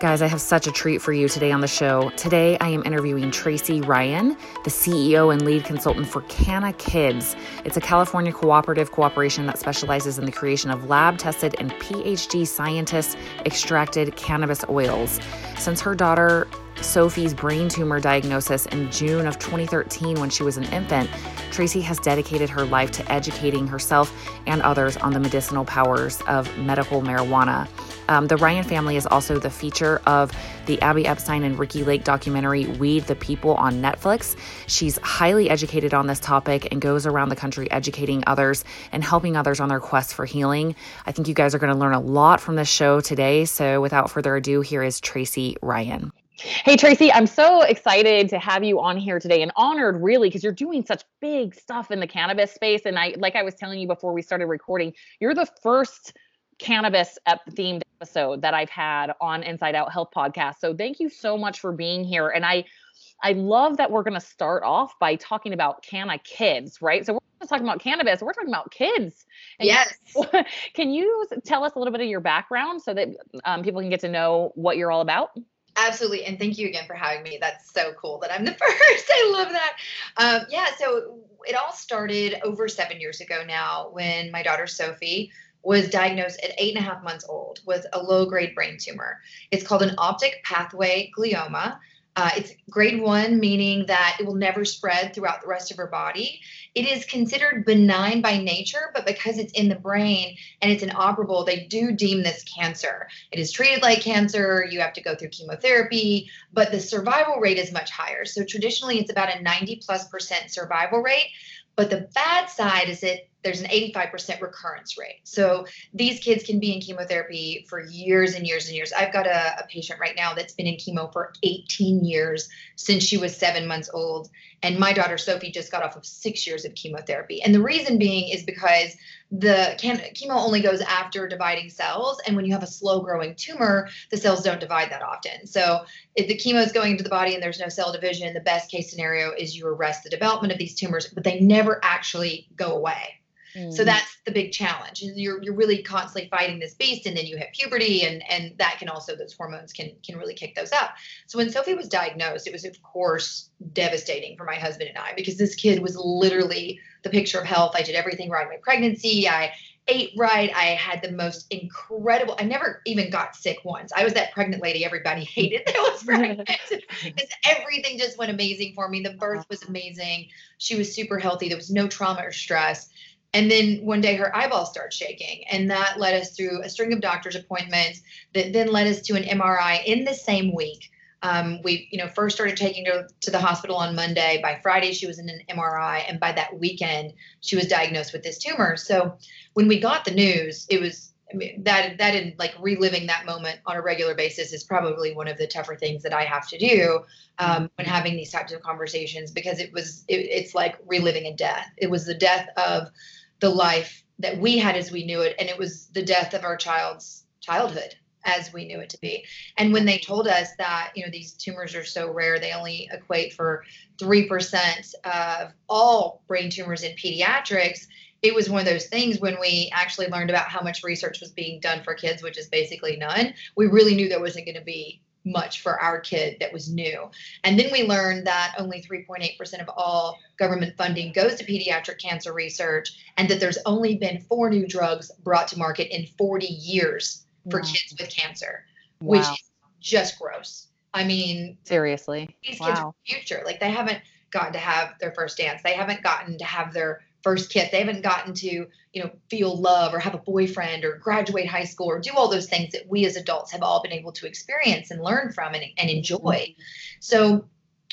Guys, I have such a treat for you today on the show. Today, I am interviewing Tracy Ryan, the CEO and lead consultant for Canna Kids. It's a California cooperative cooperation that specializes in the creation of lab tested and PhD scientist extracted cannabis oils. Since her daughter Sophie's brain tumor diagnosis in June of 2013 when she was an infant, Tracy has dedicated her life to educating herself and others on the medicinal powers of medical marijuana. Um, the Ryan family is also the feature of the Abby Epstein and Ricki Lake documentary Weed the People on Netflix. She's highly educated on this topic and goes around the country educating others and helping others on their quest for healing. I think you guys are going to learn a lot from this show today. So, without further ado, here is Tracy Ryan. Hey, Tracy, I'm so excited to have you on here today and honored really because you're doing such big stuff in the cannabis space. And I, like I was telling you before we started recording, you're the first cannabis themed episode that I've had on Inside Out Health podcast. So thank you so much for being here. And I I love that we're going to start off by talking about canna kids, right? So we're not talking about cannabis, we're talking about kids. And yes. Can you tell us a little bit of your background so that um, people can get to know what you're all about? Absolutely. And thank you again for having me. That's so cool that I'm the first. I love that. Um, yeah. So it all started over seven years ago now when my daughter Sophie was diagnosed at eight and a half months old with a low grade brain tumor. It's called an optic pathway glioma. Uh, it's grade one, meaning that it will never spread throughout the rest of her body. It is considered benign by nature, but because it's in the brain and it's inoperable, they do deem this cancer. It is treated like cancer. You have to go through chemotherapy, but the survival rate is much higher. So traditionally, it's about a 90 plus percent survival rate. But the bad side is that there's an 85% recurrence rate. So these kids can be in chemotherapy for years and years and years. I've got a, a, patient right now that's been in chemo for 18 years since she was seven months old. And my daughter Sophie just got off of six years of chemotherapy. And the reason being is because the chemo only goes after dividing cells. And when you have a slow growing tumor, the cells don't divide that often. So if the chemo is going into the body and there's no cell division, the best case scenario is you arrest the development of these tumors, but they never actually go away. So mm. that's the big challenge. You're you're really constantly fighting this beast, and then you hit puberty, and and that can also those hormones can can really kick those up. So when Sophie was diagnosed, it was of course devastating for my husband and I because this kid was literally the picture of health. I did everything right in my pregnancy. I ate right. I had the most incredible. I never even got sick once. I was that pregnant lady everybody hated that was pregnant because everything just went amazing for me. The birth was amazing. She was super healthy. There was no trauma or stress. And then one day her eyeballs start shaking. And that led us through a string of doctor's appointments that then led us to an MRI in the same week. Um, we, you know, first started taking her to the hospital on Monday. By Friday, she was in an MRI, and by that weekend, she was diagnosed with this tumor. So when we got the news, it was I mean, that that in like reliving that moment on a regular basis is probably one of the tougher things that I have to do um, when having these types of conversations because it was it, it's like reliving a death. It was the death of the life that we had as we knew it and it was the death of our child's childhood as we knew it to be. And when they told us that you know these tumors are so rare they only equate for 3% of all brain tumors in pediatrics it was one of those things when we actually learned about how much research was being done for kids which is basically none we really knew there wasn't going to be much for our kid that was new. And then we learned that only 3.8% of all government funding goes to pediatric cancer research, and that there's only been four new drugs brought to market in 40 years for wow. kids with cancer, wow. which is just gross. I mean, seriously, these wow. kids are the future. Like they haven't gotten to have their first dance, they haven't gotten to have their first kiss. They haven't gotten to, you know, feel love or have a boyfriend or graduate high school or do all those things that we as adults have all been able to experience and learn from and, and enjoy. Mm-hmm. So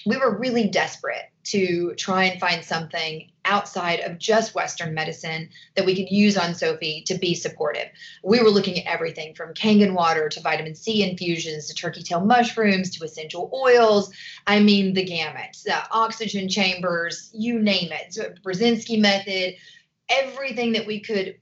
we were really desperate to try and find something outside of just Western medicine that we could use on Sophie to be supportive. We were looking at everything from Kangen water to vitamin C infusions to turkey tail mushrooms to essential oils. I mean, the gamut, the oxygen chambers, you name it. So Burzynski method, everything that we could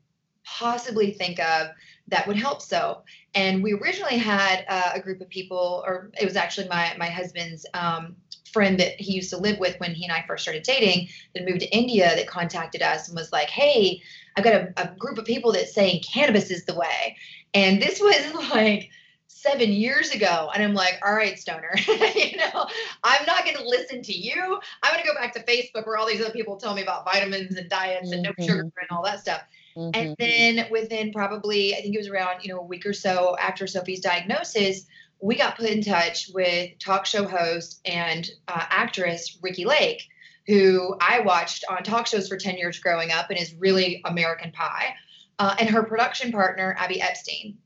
possibly think of that would help so and we originally had uh, a group of people or it was actually my my husband's um, friend that he used to live with when he and I first started dating that moved to India that contacted us and was like, Hey, I've got a, a group of people that's saying cannabis is the way. And this was like seven years ago. And I'm like, all right, stoner, you know, I'm not going to listen to you. I'm going to go back to Facebook where all these other people tell me about vitamins and diets and no Mm-hmm. sugar and all that stuff. Mhm. And then within probably, I think it was around, you know, a week or so after Sophie's diagnosis, we got put in touch with talk show host and uh, actress Ricki Lake, who I watched on talk shows for 10 years growing up and is really American Pie, uh, and her production partner, Abby Epstein.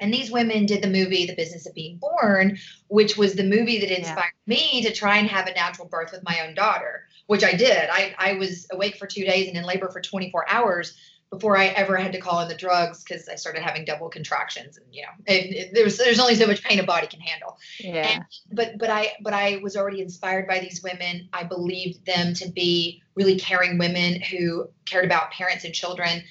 And these women did the movie The Business of Being Born, which was the movie that inspired me to try and have a natural birth with my own daughter, which I did. I, I was awake for two days and in labor for 24 hours before I ever had to call in the drugs because I started having double contractions. And, you know, it, it, there's, there's only so much pain a body can handle yeah. but but I but I was already inspired by these women. I believed them to be really caring women who cared about parents and children.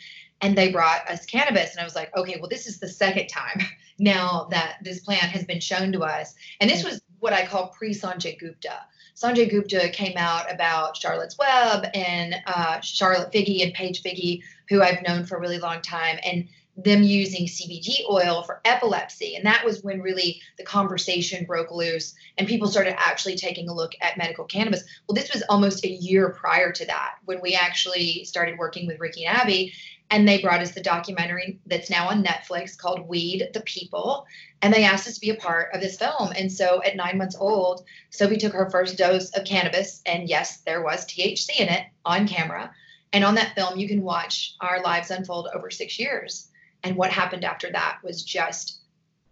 And they brought us cannabis, and I was like, okay, well, this is the second time now that this plant has been shown to us. And this was what I call pre Sanjay Gupta. Sanjay Gupta came out about Charlotte's Web and uh, Charlotte Figi and Paige Figi, who I've known for a really long time, and them using CBD oil for epilepsy. And that was when really the conversation broke loose and people started actually taking a look at medical cannabis. Well, this was almost a year prior to that when we actually started working with Ricki and Abby. And they brought us the documentary that's now on Netflix called Weed the People. And they asked us to be a part of this film. And so at nine months old, Sophie took her first dose of cannabis. And yes, there was THC in it on camera. And on that film, you can watch our lives unfold over six years. And what happened after that was just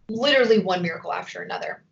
literally one miracle after another.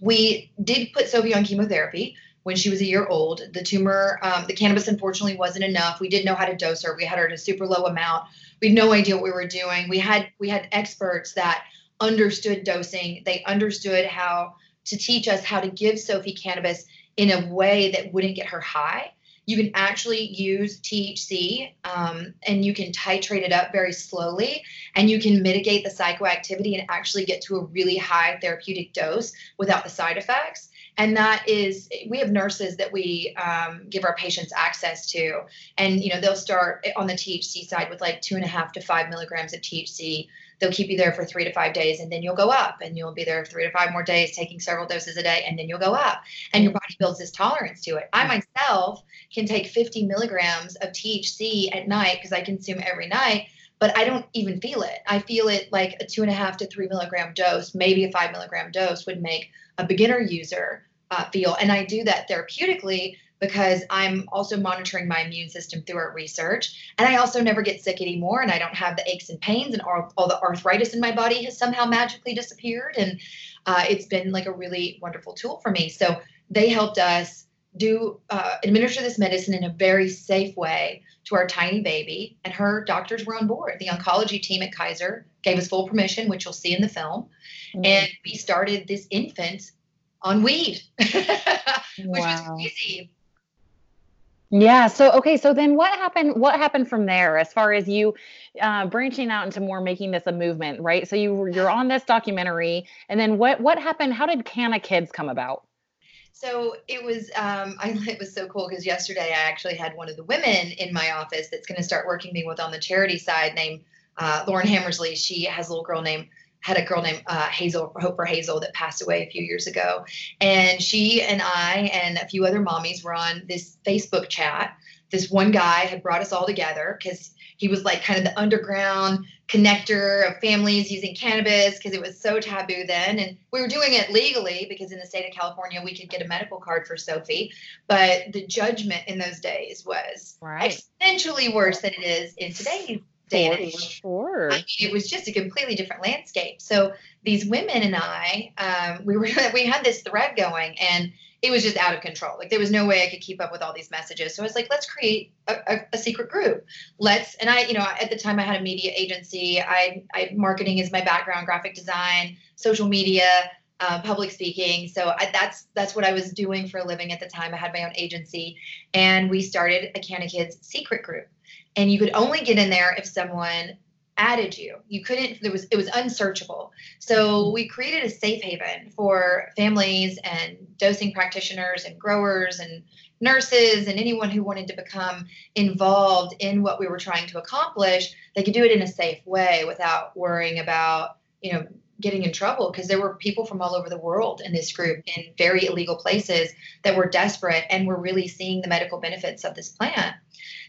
We did put Sophie on chemotherapy when she was a year old. The tumor, um, the cannabis unfortunately wasn't enough. We didn't know how to dose her. We had her at a super low amount. We had no idea what we were doing. We had we had experts that understood dosing. They understood how to teach us how to give Sophie cannabis in a way that wouldn't get her high. You can actually use THC um, and you can titrate it up very slowly and you can mitigate the psychoactivity and actually get to a really high therapeutic dose without the side effects. And that is, we have nurses that we um, give our patients access to. And, you know, they'll start on the THC side with like two and a half to five milligrams of THC. They'll keep you there for three to five days and then you'll go up and you'll be there three to five more days, taking several doses a day, and then you'll go up. And your body builds this tolerance to it. I myself can take 50 milligrams of THC at night because I consume every night but I don't even feel it. I feel it like a two and a half to three milligram dose, maybe a five milligram dose would make a beginner user uh, feel. And I do that therapeutically because I'm also monitoring my immune system through our research. And I also never get sick anymore. And I don't have the aches and pains, and all, all the arthritis in my body has somehow magically disappeared. And uh, it's been like a really wonderful tool for me. So they helped us do uh, administer this medicine in a very safe way to our tiny baby and her doctors were on board the oncology team at kaiser gave us full permission which you'll see in the film Mm-hmm. and we started this infant on weed which Wow. was crazy Yeah. So okay. So then, what happened? What happened from there, as far as you uh, branching out into more making this a movement, right? So you you're on this documentary, and then what what happened? How did Canna Kids come about? So it was um, I, it was so cool because yesterday I actually had one of the women in my office that's going to start working me with on the charity side named uh, Lauren Hammersley. She has a little girl named had a girl named uh, Hazel Hope for Hazel that passed away a few years ago, and she and I and a few other mommies were on this Facebook chat. This one guy had brought us all together because he was like kind of the underground connector of families using cannabis because it was so taboo then and we were doing it legally because in the state of california we could get a medical card for sophie but the judgment in those days was Right. exponentially worse than it is in today's day and age Sure. I mean, it was just a completely different landscape. So these women and I, um, we were we had this thread going, and it was just out of control. Like there was no way I could keep up with all these messages. So I was like, let's create a, a, a secret group. Let's and I, you know, at the time I had a media agency. I, I marketing is my background, graphic design, social media. Uh, public speaking. So I, that's that's what I was doing for a living at the time. I had my own agency, and we started a Canna Kids secret group and you could only get in there if someone added you. You couldn't there was it was unsearchable. So mm-hmm. we created a safe haven for families and dosing practitioners and growers and nurses and anyone who wanted to become involved in what we were trying to accomplish. They could do it in a safe way without worrying about you know getting in trouble because there were people from all over the world in this group in very illegal places that were desperate and were really seeing the medical benefits of this plant.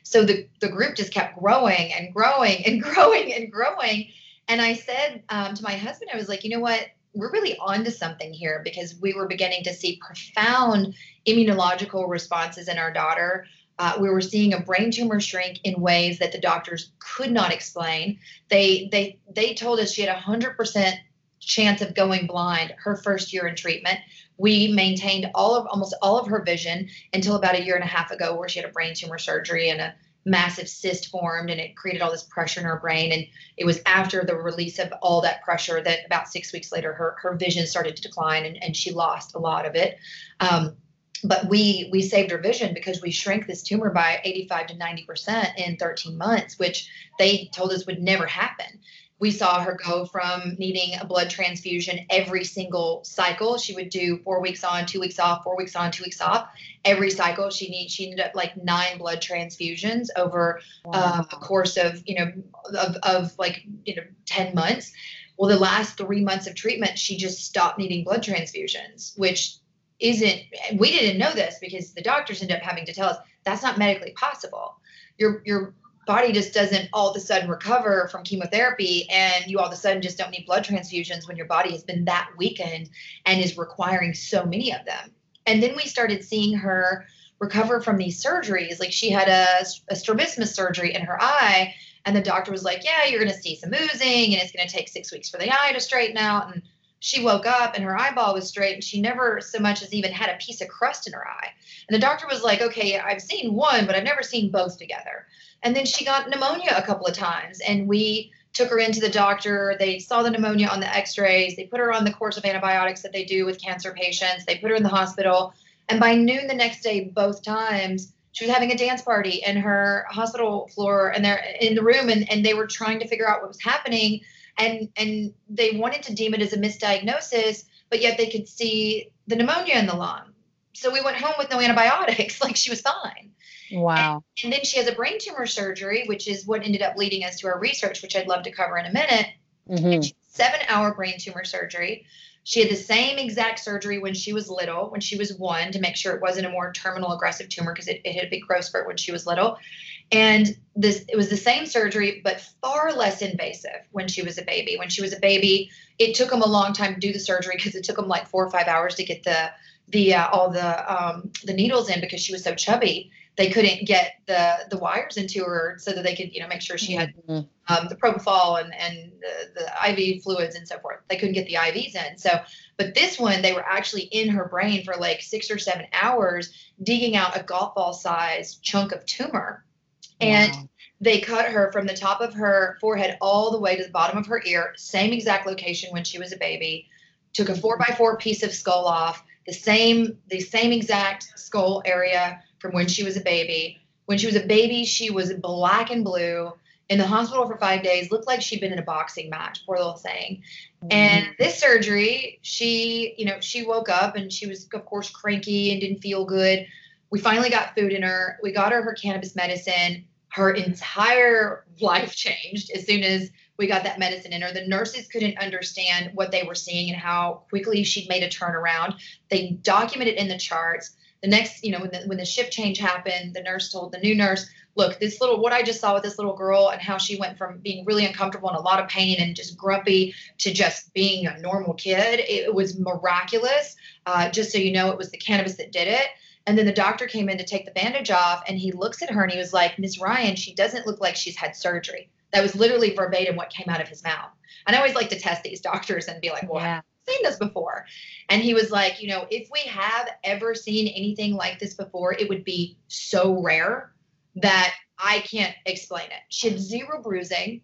So the, the group just kept growing and growing and growing and growing. And I said um, to my husband, I was like, you know what? We're really onto something here because we were beginning to see profound immunological responses in our daughter uh, we were seeing a brain tumor shrink in ways that the doctors could not explain. They they they told us she had a hundred percent chance of going blind her first year in treatment. We maintained all of almost all of her vision until about a year and a half ago, where she had a brain tumor surgery and a massive cyst formed and it created all this pressure in her brain. And it was after the release of all that pressure that about six weeks later her her vision started to decline and, and she lost a lot of it. Um, but we we saved her vision because we shrank this tumor by 85 to 90 percent in 13 months which they told us would never happen we saw her go from needing a blood transfusion every single cycle. She would do four weeks on two weeks off four weeks on two weeks off. Every cycle she need she ended up like nine blood transfusions over wow. uh, a course of you know of, of like you know 10 months. Well the last three months of treatment she just stopped needing blood transfusions which isn't we didn't know this because the doctors end up having to tell us that's not medically possible. Your your body just doesn't all of a sudden recover from chemotherapy and you all of a sudden just don't need blood transfusions when your body has been that weakened and is requiring so many of them and then we started seeing her recover from these surgeries like she had a, a strabismus surgery in her eye and the doctor was like yeah you're going to see some oozing and it's going to take six weeks for the eye to straighten out and she woke up and her eyeball was straight and she never so much as even had a piece of crust in her eye. And the doctor was like, okay, I've seen one, but I've never seen both together. And then she got pneumonia a couple of times and we took her into the doctor. They saw the pneumonia on the x rays. They put her on the course of antibiotics that they do with cancer patients. They put her in the hospital. And by noon the next day, both times, she was having a dance party in her hospital floor and they're in the room and, and they were trying to figure out what was happening and and they wanted to deem it as a misdiagnosis, but yet they could see the pneumonia in the lung. So we went home with no antibiotics, like she was fine. Wow. And, and then she has a brain tumor surgery, which is what ended up leading us to our research, which I'd love to cover in a minute. Mm-hmm. Seven hour brain tumor surgery. She had the same exact surgery when she was little, when she was one, to make sure it wasn't a more terminal aggressive tumor because it, it had a big growth spurt when she was little. And this it was the same surgery, but far less invasive when she was a baby. When she was a baby, it took them a long time to do the surgery because it took them like four or five hours to get the the uh, all the um, the needles in because she was so chubby they couldn't get the the wires into her so that they could you know make sure she had mm-hmm. um, the propofol and and the, the IV fluids and so forth. They couldn't get the IVs in. So, but this one they were actually in her brain for like six or seven hours digging out a golf ball size chunk of tumor, and. Wow. They cut her from the top of her forehead all the way to the bottom of her ear, same exact location when she was a baby. Took a four by four piece of skull off, the same the same exact skull area from when she was a baby. When she was a baby, she was black and blue in the hospital for five days, looked like she'd been in a boxing match, poor little thing. Mm-hmm. And this surgery, she, you know, she woke up and she was, of course, cranky and didn't feel good. We finally got food in her. We got her her cannabis medicine. Her entire life changed as soon as we got that medicine in her. The nurses couldn't understand what they were seeing and how quickly she'd made a turnaround. They documented in the charts the next, you know, when the, when the shift change happened, the nurse told the new nurse, look, this little, what I just saw with this little girl and how she went from being really uncomfortable and a lot of pain and just grumpy to just being a normal kid, it was miraculous. Uh, just so you know, it was the cannabis that did it. And then the doctor came in to take the bandage off and he looks at her and he was like, Miss Ryan, she doesn't look like she's had surgery. That was literally verbatim what came out of his mouth. And I always like to test these doctors and be like, well, yeah seen this before. And he was like, you know, if we have ever seen anything like this before, it would be so rare that I can't explain it. She had zero bruising.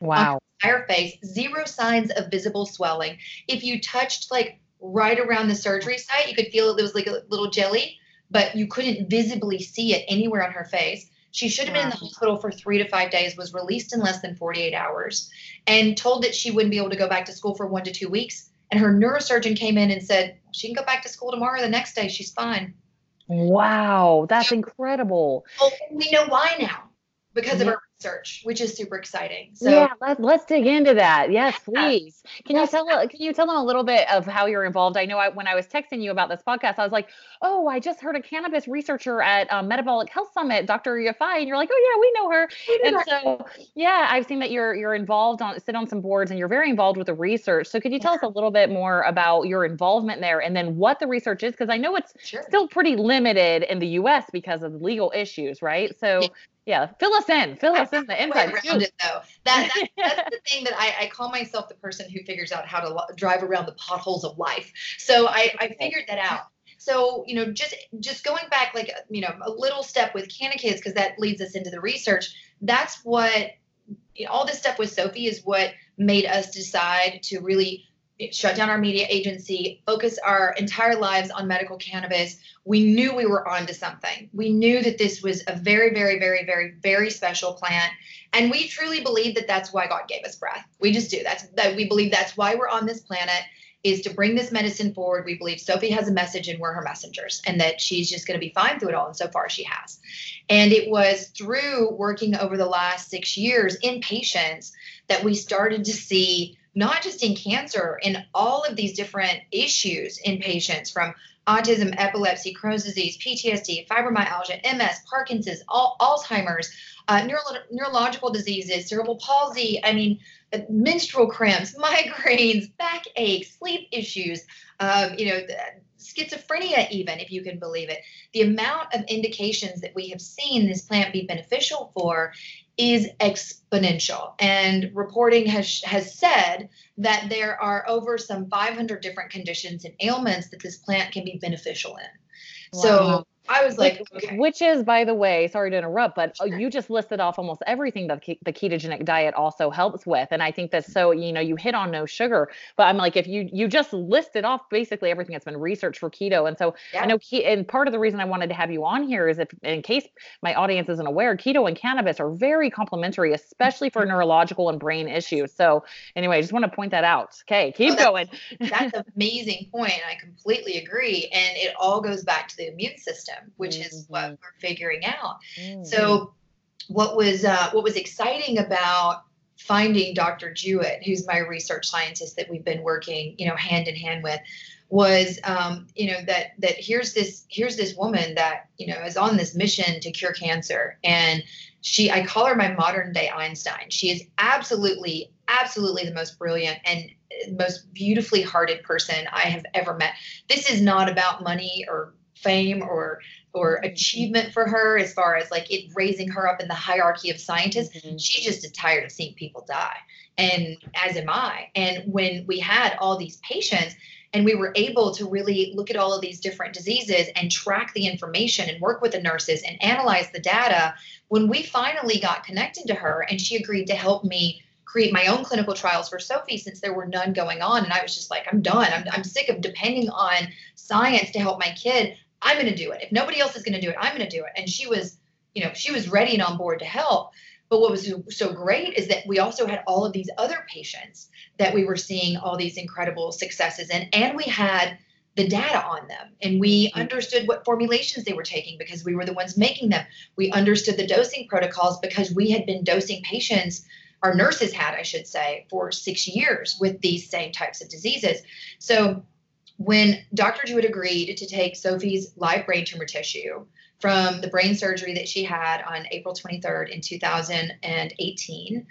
Wow. entire face, zero signs of visible swelling. If you touched like right around the surgery site, you could feel it was like a little jelly, but you couldn't visibly see it anywhere on her face. She should have been in the hospital for three to five days, was released in less than 48 hours, and told that she wouldn't be able to go back to school for one to two weeks. And her neurosurgeon came in and said, she can go back to school tomorrow. The next day, she's fine. Wow, that's incredible. Well, we know why now. Because of our research, which is super exciting. So yeah, let's let's dig into that. Yes, please. Can yes. you tell can you tell them a little bit of how you're involved? I know I, when I was texting you about this podcast, I was like, oh, I just heard a cannabis researcher at um, Metabolic Health Summit, Dr. Yafai, and you're like, oh yeah, we know her. and so yeah, I've seen that you're you're involved on sit on some boards and you're very involved with the research. So could you tell yeah. us a little bit more about your involvement there and then what the research is? Because I know it's sure. still pretty limited in the U.S. because of legal issues, right? So. Yeah yeah, fill us in. Fill us in the inside around it though. That, that that's the thing that I, I call myself the person who figures out how to lo- drive around the potholes of life. So I, I figured that out. So you know, just just going back like you know a little step with Canna Kids because that leads us into the research. That's what you know, all this stuff with Sophie is what made us decide to really shut down our media agency, focus our entire lives on medical cannabis. We knew we were onto something. We knew that this was a very, very, very, very, very special plant, and we truly believe that that's why God gave us breath. We just do. That's that we believe that's why we're on this planet is to bring this medicine forward. We believe Sophie has a message and we're her messengers, and that she's just going to be fine through it all. And so far, she has. And it was through working over the last six years in patients that we started to see not just in cancer, in all of these different issues in patients from autism, epilepsy, Crohn's disease, PTSD, fibromyalgia, MS, Parkinson's, all, Alzheimer's, uh, neuro- neurological diseases, cerebral palsy, I mean, uh, menstrual cramps, migraines, backaches, sleep issues, um, you know, schizophrenia, even if you can believe it. The amount of indications that we have seen this plant be beneficial for is exponential. And reporting has has said that there are over some 500 different conditions and ailments that this plant can be beneficial in. Wow. So I was like, which, okay. which, is, by the way, sorry to interrupt, but uh, you just listed off almost everything that the ketogenic diet also helps with, and I think that's so. You know, you hit on no sugar, but I'm like, if you you just listed off basically everything that's been researched for keto, and so yeah. I know, ke- and part of the reason I wanted to have you on here is if, in case my audience isn't aware, keto and cannabis are very complementary, especially for neurological and brain issues. So anyway, I just want to point that out. Okay, keep oh, going. that's an amazing point. I completely agree, and it all goes back to the immune system which mm-hmm. is what mm-hmm. we're figuring out. Mm-hmm. So, what was uh, what was exciting about finding Dr. Jewett, who's my research scientist that we've been working, you know, hand in hand with, was um, you know that that here's this here's this woman that you know is on this mission to cure cancer and she i call her my modern day einstein she is absolutely absolutely the most brilliant and most beautifully hearted person i have ever met this is not about money or fame or or mm-hmm. achievement for her as far as like it raising her up in the hierarchy of scientists. Mm-hmm. She just is tired of seeing people die. And as am I. And when we had all these patients and we were able to really look at all of these different diseases and track the information and work with the nurses and analyze the data, when we finally got connected to her and she agreed to help me create my own clinical trials for Sophie since there were none going on. And I was just like, I'm done. I'm, I'm sick of depending on science to help my kid. I'm going to do it. If nobody else is going to do it, I'm going to do it. And she was, you know, she was ready and on board to help. But what was so great is that we also had all of these other patients that we were seeing all these incredible successes in, and we had the data on them and we mm-hmm. understood what formulations they were taking because we were the ones making them. We understood the dosing protocols because we had been dosing patients our nurses had, I should say, for six years with these same types of diseases. So when Dr. Jewett agreed to take Sophie's live brain tumor tissue from the brain surgery that she had on April 23rd in 2018,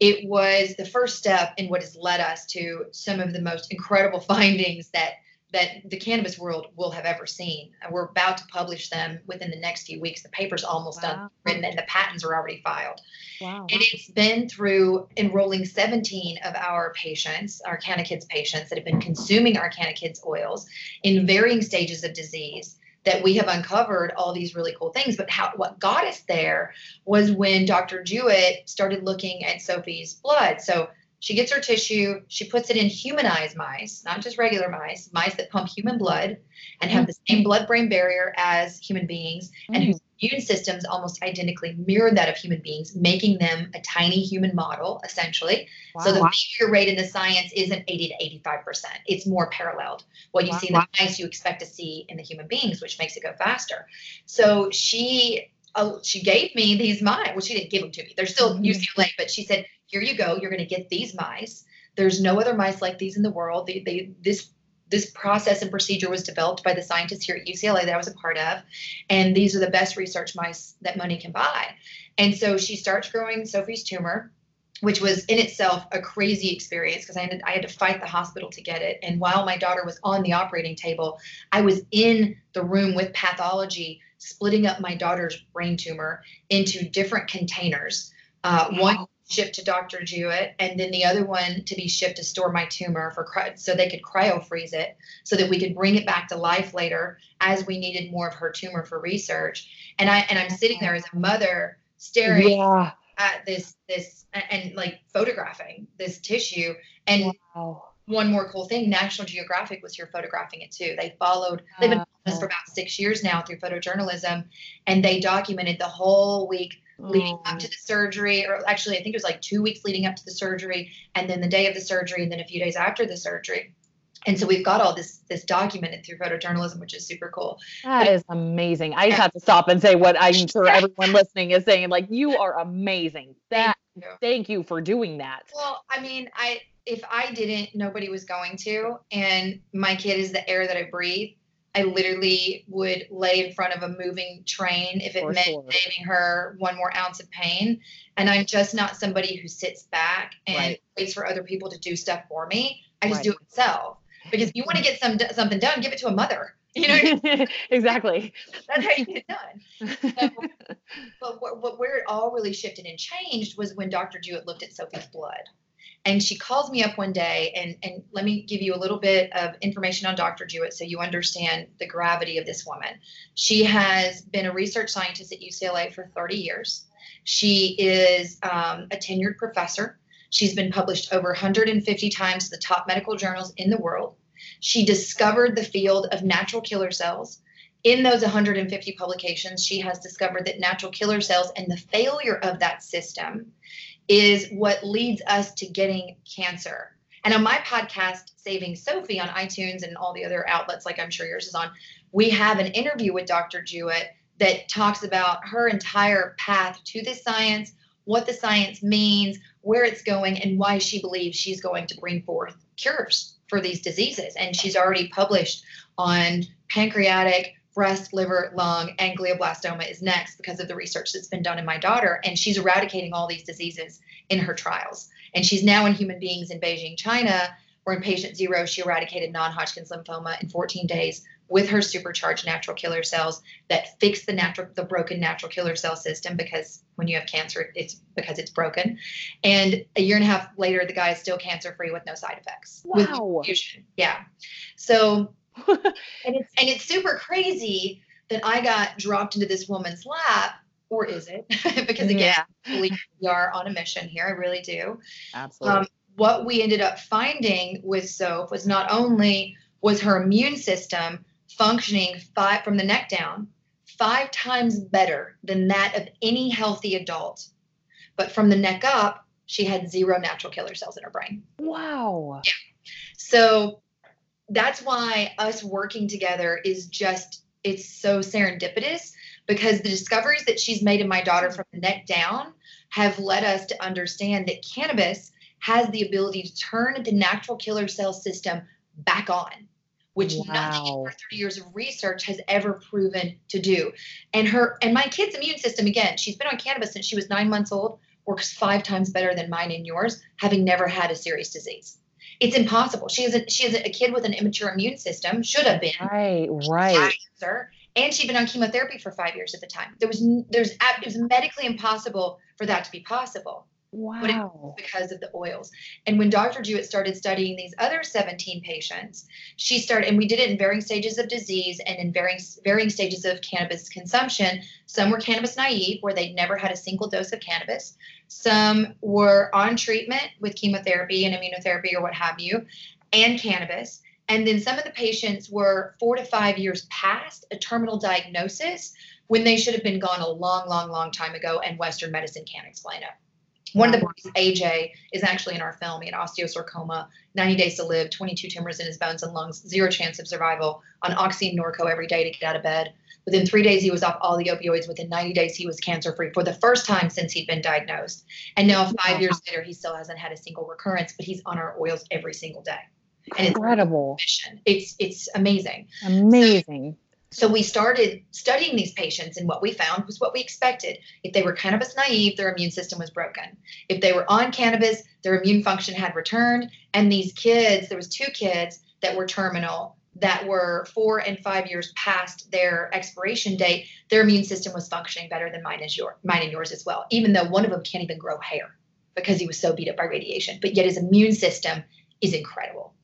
it was the first step in what has led us to some of the most incredible findings that that the cannabis world will have ever seen. We're about to publish them within the next few weeks. The paper's almost wow. done, written, and the patents are already filed. Wow. And it's been through enrolling 17 of our patients, our Canna Kids patients that have been consuming our Canna Kids oils in varying stages of disease that we have uncovered all these really cool things. But how what got us there was when Dr. Jewett started looking at Sophie's blood. So she gets her tissue, she puts it in humanized mice, not just regular mice, mice that pump human blood and have the same blood brain barrier as human beings and whose immune systems almost identically mirror that of human beings, making them a tiny human model, essentially. Wow. So the failure rate in the science isn't 80 to 85%. It's more paralleled. What you wow. see in the mice, you expect to see in the human beings, which makes it go faster. So she uh, she gave me these mice. Well, she didn't give them to me. They're still Mhm. UCLA, but she said, "Here you go. You're going to get these mice. There's no other mice like these in the world. They, they this this process and procedure was developed by the scientists here at UCLA that I was a part of, and these are the best research mice that money can buy." And so she starts growing Sophie's tumor, which was in itself a crazy experience because I had, I had to fight the hospital to get it. And while my daughter was on the operating table, I was in the room with pathology, splitting up my daughter's brain tumor into different containers. Uh, One shipped to Dr. Jewett, and then the other one to be shipped to store my tumor for so they could cryo freeze it, so that we could bring it back to life later as we needed more of her tumor for research. And I and I'm sitting there as a mother staring Yeah. at this this and, and like photographing this tissue and Wow. one more cool thing national geographic was here photographing it too they followed they've been this for about six years now through photojournalism and they documented the whole week leading up mm. to the surgery or actually i think it was like two weeks leading up to the surgery and then the day of the surgery and then a few days after the surgery and so we've got all this this documented through photojournalism which is super cool That is amazing. I just have to stop and say what I'm sure everyone listening is saying. Like, you are amazing. That you. thank you for doing that. Well, I mean, I if I didn't, nobody was going to. And my kid is the air that I breathe. I literally would lay in front of a moving train if it For meant sure. saving her one more ounce of pain. And I'm just not somebody who sits back and Right. waits for other people to do stuff for me. I just Right. do it myself. Because if you want to get some something done, give it to a mother. You know, exactly. that's how you get it done. But what, what where it all really shifted and changed was when Dr. Jewett looked at Sophie's blood. And she calls me up one day, and, and let me give you a little bit of information on Dr. Jewett so you understand the gravity of this woman. She has been a research scientist at UCLA for 30 years. She is um, a tenured professor. She's been published over 150 times to the top medical journals in the world. She discovered the field of natural killer cells in those 150 publications, she has discovered that natural killer cells and the failure of that system is what leads us to getting cancer. And on my podcast, Saving Sophie, on iTunes and all the other outlets, like I'm sure yours is on, we have an interview with Dr. Jewett that talks about her entire path to this science, what the science means, where it's going, and why she believes she's going to bring forth cures for these diseases. And she's already published on pancreatic, breast, liver, lung, and glioblastoma is next because of the research that's been done in my daughter. And she's eradicating all these diseases in her trials. And she's now in human beings in Beijing, China, where in patient zero, she eradicated non Hodgkin's lymphoma in 14 days with her supercharged natural killer cells that fix the natural the broken natural killer cell system because when you have cancer it's because it's broken and a year and a half later the guy is still cancer free with no side effects Wow. yeah so and it's and it's super crazy that I got dropped into this woman's lap, or is it? because again, believe we are on a mission here. I really do. absolutely. Um, what we ended up finding with Soph was not only was her immune system functioning five from the neck down five times better than that of any healthy adult, but from the neck up, she had zero natural killer cells in her brain. wow. yeah. So that's why us working together is just it's so serendipitous because the discoveries that she's made in my daughter from the neck down have led us to understand that cannabis has the ability to turn the natural killer cell system back on which nothing in her 30 years of research has ever proven to do. And her and my kid's immune system again she's been on cannabis since she was nine months old works five times better than mine and yours having never had a serious disease it's impossible she is a, she is a kid with an immature immune system should have been Right, right. cancer, and she'd been on chemotherapy for five years at the time there was there's it was medically impossible for that to be possible Wow. because of the oils. And when Dr. Jewett started studying these other 17 patients, she started, and we did it in varying stages of disease and in varying varying stages of cannabis consumption. Some were cannabis naive, where they'd never had a single dose of cannabis. Some were on treatment with chemotherapy and immunotherapy or what have you, and cannabis. And then some of the patients were four to five years past a terminal diagnosis when they should have been gone a long, long, long time ago, and Western medicine can't explain it. One of the boys, AJ, is actually in our film. He had osteosarcoma, 90 days to live, 22 tumors in his bones and lungs, zero chance of survival, on Oxy and Norco every day to get out of bed. Within three days, he was off all the opioids. Within 90 days, he was cancer free for the first time since he'd been diagnosed. And now, five years later, he still hasn't had a single recurrence, but he's on our oils every single day. And Incredible. It's, it's it's amazing. Amazing. So we started studying these patients, and what we found was what we expected. If they were cannabis naive, their immune system was broken. If they were on cannabis, their immune function had returned. And these kids, there was two kids that were terminal that were four and five years past their expiration date. Their immune system was functioning better than mine, is your, mine and yours as well. Even though one of them can't even grow hair because he was so beat up by radiation, but yet his immune system is incredible.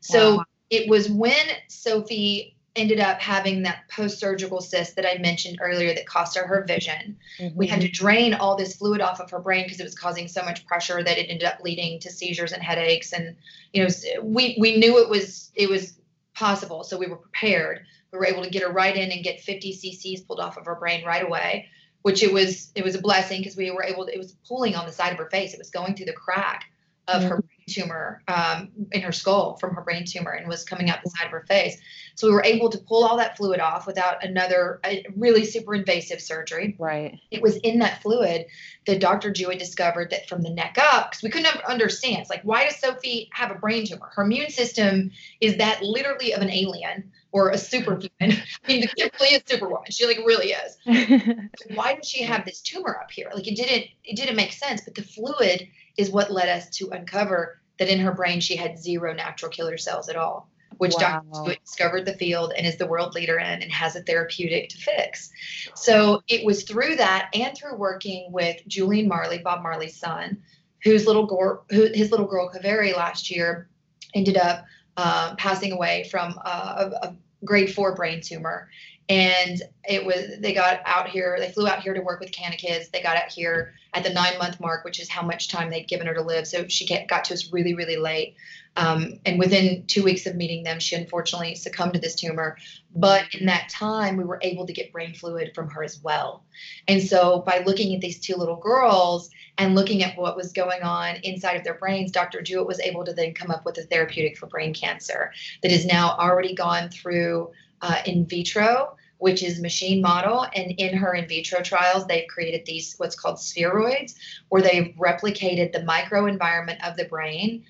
So wow. it was when Sophie ended up having that post-surgical cyst that I mentioned earlier that cost her her vision. Mm-hmm. We had to mm-hmm. drain all this fluid off of her brain because it was causing so much pressure that it ended up leading to seizures and headaches. And you know, we we knew it was it was possible, so we were prepared. We were able to get her right in and get 50 cc's pulled off of her brain right away, which it was it was a blessing because we were able to. It was pulling on the side of her face. It was going through the crack of mm-hmm. her tumor um, in her skull from her brain tumor and was coming out the side of her face. So we were able to pull all that fluid off without another really super invasive surgery. Right. It was in that fluid that Dr. Jewett discovered that from the neck up, because we couldn't understand, it's like, why does Sophie have a brain tumor? Her immune system is that literally of an alien or a superhuman. I mean, the really is superwoman. She like really is. why did she have this tumor up here? Like it didn't it didn't make sense. But the fluid is what led us to uncover that in her brain she had zero natural killer cells at all, which wow. Dr. discovered the field and is the world leader in and has a therapeutic to fix. So it was through that and through working with Julian Marley, Bob Marley's son, whose little girl, who, his little girl Kaveri last year ended up uh, passing away from uh, a, a grade four brain tumor and it was they got out here they flew out here to work with canna kids. They got out here at the nine month mark which is how much time they'd given her to live. So she got to us really really late. Um, and within two weeks of meeting them she unfortunately succumbed to this tumor. But in that time we were able to get brain fluid from her as well. And so by looking at these two little girls and looking at what was going on inside of their brains dr jewett was able to then come up with a therapeutic for brain cancer that has now already gone through uh, in vitro which is machine model. And in her in vitro trials, they've created these what's called spheroids, where they've replicated the microenvironment of the brain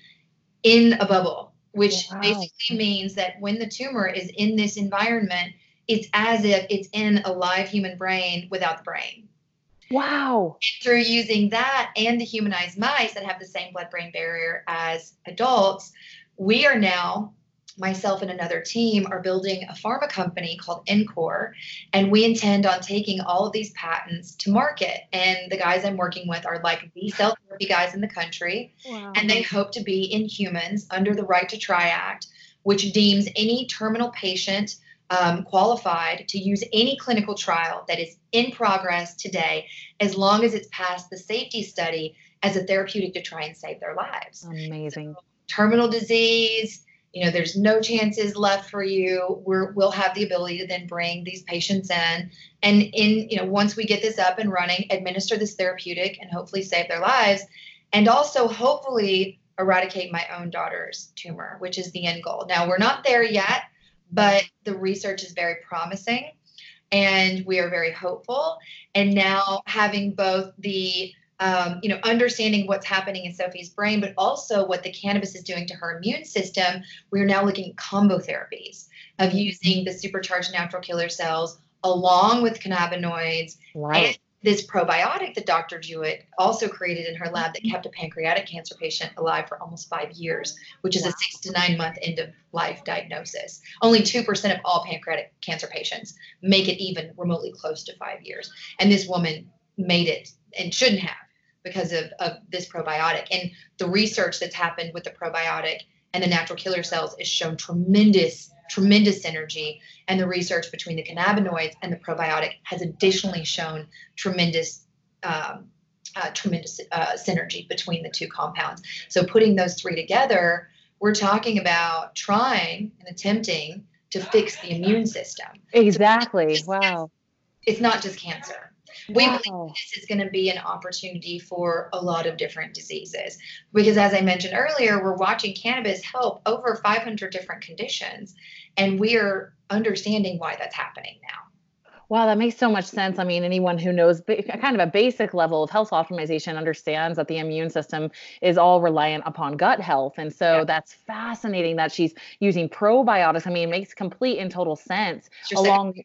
in a bubble, which wow. basically means that when the tumor is in this environment, it's as if it's in a live human brain without the brain. Wow. Through using that and the humanized mice that have the same blood brain barrier as adults, we are now myself and another team are building a pharma company called Encore, and we intend on taking all of these patents to market. And the guys I'm working with are like the cell therapy guys in the country, wow. and they hope to be in humans under the Right to Try Act, which deems any terminal patient um, qualified to use any clinical trial that is in progress today, as long as it's passed the safety study as a therapeutic to try and save their lives. Amazing. So, terminal disease you know there's no chances left for you. We're, we'll have the ability to then bring these patients in. And in you know once we get this up and running administer this therapeutic and hopefully save their lives and also hopefully eradicate my own daughter's tumor which is the end goal. Now we're not there yet but the research is very promising and we are very hopeful. And now having both the um, you know, understanding what's happening in Sophie's brain, but also what the cannabis is doing to her immune system, we're now looking at combo therapies of mm-hmm. using the supercharged natural killer cells along with cannabinoids right. and this probiotic that Dr. Jewett also created in her lab that kept a pancreatic cancer patient alive for almost five years, which is wow. a six to nine month end of life diagnosis. Only 2% of all pancreatic cancer patients make it even remotely close to five years. And this woman made it and shouldn't have because of, of this probiotic. And the research that's happened with the probiotic and the natural killer cells has shown tremendous, tremendous synergy. And the research between the cannabinoids and the probiotic has additionally shown tremendous. Um, uh, tremendous uh, synergy between the two compounds. So, putting those three together, we're talking about trying and attempting to fix the immune system. Exactly. wow it's not just cancer. We wow. believe this is going to be an opportunity for a lot of different diseases because, as I mentioned earlier, we're watching cannabis help over 500 different conditions, and we're understanding why that's happening now. Wow, that makes so much sense. I mean, anyone who knows kind of a basic level of health optimization understands that the immune system is all reliant upon gut health. And so yeah. that's fascinating that she's using probiotics. I mean, it makes complete and total sense along.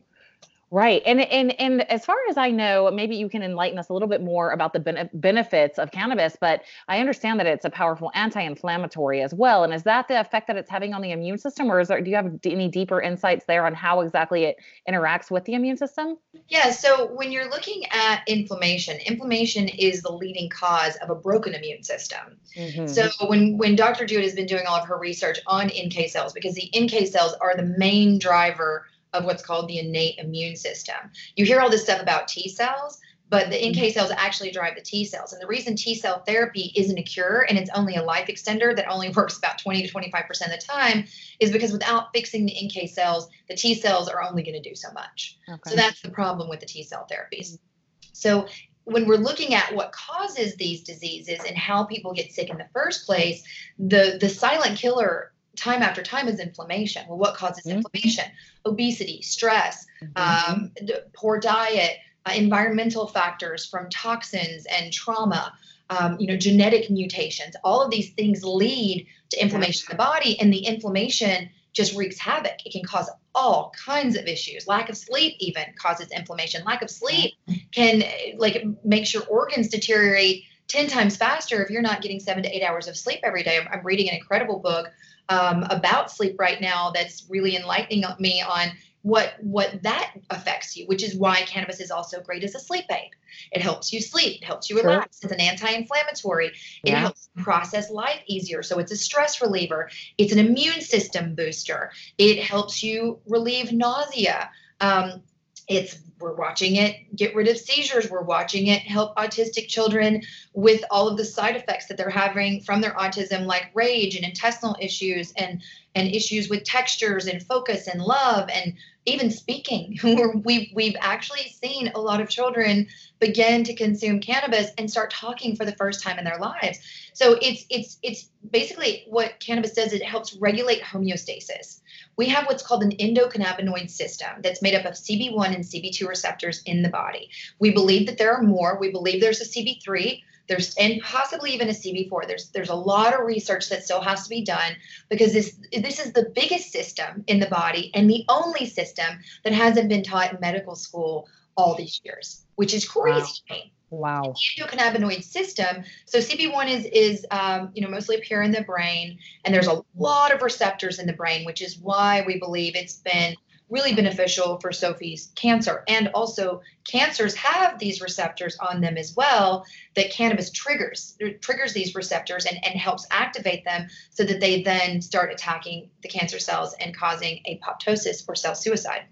Right. And and and as far as I know, maybe you can enlighten us a little bit more about the ben- benefits of cannabis, but I understand that it's a powerful anti-inflammatory as well. And is that the effect that it's having on the immune system or is there do you have any deeper insights there on how exactly it interacts with the immune system? Yeah, so when you're looking at inflammation, inflammation is the leading cause of a broken immune system. Mm-hmm. So when when Dr. Jewett has been doing all of her research on NK cells because the NK cells are the main driver of what's called the innate immune system. You hear all this stuff about T cells, but the NK mm-hmm. cells actually drive the T cells. And the reason T cell therapy isn't a cure and it's only a life extender that only works about 20 to 25% of the time is because without fixing the NK cells, the T cells are only going to do so much. Okay. So that's the problem with the T cell therapies. So when we're looking at what causes these diseases and how people get sick in the first place, the the silent killer time after time is inflammation. Well, what causes mm-hmm. inflammation? Obesity, stress, mm-hmm. um, poor diet, uh, environmental factors from toxins and trauma. Um, you know, genetic mutations. All of these things lead to inflammation in the body, and the inflammation just wreaks havoc. It can cause all kinds of issues. Lack of sleep even causes inflammation. Lack of sleep can like makes your organs deteriorate 10 times faster if you're not getting seven to eight hours of sleep every day. I'm, I'm reading an incredible book um, about sleep right now that's really enlightening me on what what that affects you which is why cannabis is also great as a sleep aid it helps you sleep it helps you relax sure. it's an anti-inflammatory it yeah. helps process life easier so it's a stress reliever it's an immune system booster it helps you relieve nausea um, it's we're watching it get rid of seizures. We're watching it help autistic children with all of the side effects that they're having from their autism like rage and intestinal issues and and issues with textures and focus and love and even speaking. We've, we've actually seen a lot of children begin to consume cannabis and start talking for the first time in their lives. So it's it's it's basically what cannabis does it helps regulate homeostasis. We have what's called an endocannabinoid system that's made up of cb1 and cb2 receptors in the body. We believe that there are more. We believe there's a cb3 there's and possibly even a CB4. There's there's a lot of research that still has to be done because this this is the biggest system in the body and the only system that hasn't been taught in medical school all these years, which is crazy. Wow. Wow. The endocannabinoid system. So CB1 is is um, you know mostly appear in the brain, and there's a lot of receptors in the brain, which is why we believe it's been really beneficial for Sophie's cancer. And also, cancers have these receptors on them as well that cannabis triggers, triggers these receptors and, and helps activate them so that they then start attacking the cancer cells and causing apoptosis or cell suicide.